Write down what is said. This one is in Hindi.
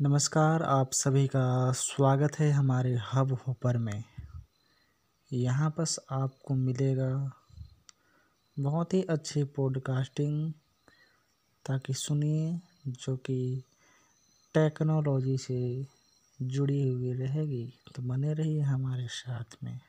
नमस्कार, आप सभी का स्वागत है हमारे हब होपर में। यहाँ बस आपको मिलेगा बहुत ही अच्छी पॉडकास्टिंग ताकि सुनिए, जो कि टेक्नोलॉजी से जुड़ी हुई रहेगी। तो बने रहिए हमारे साथ में।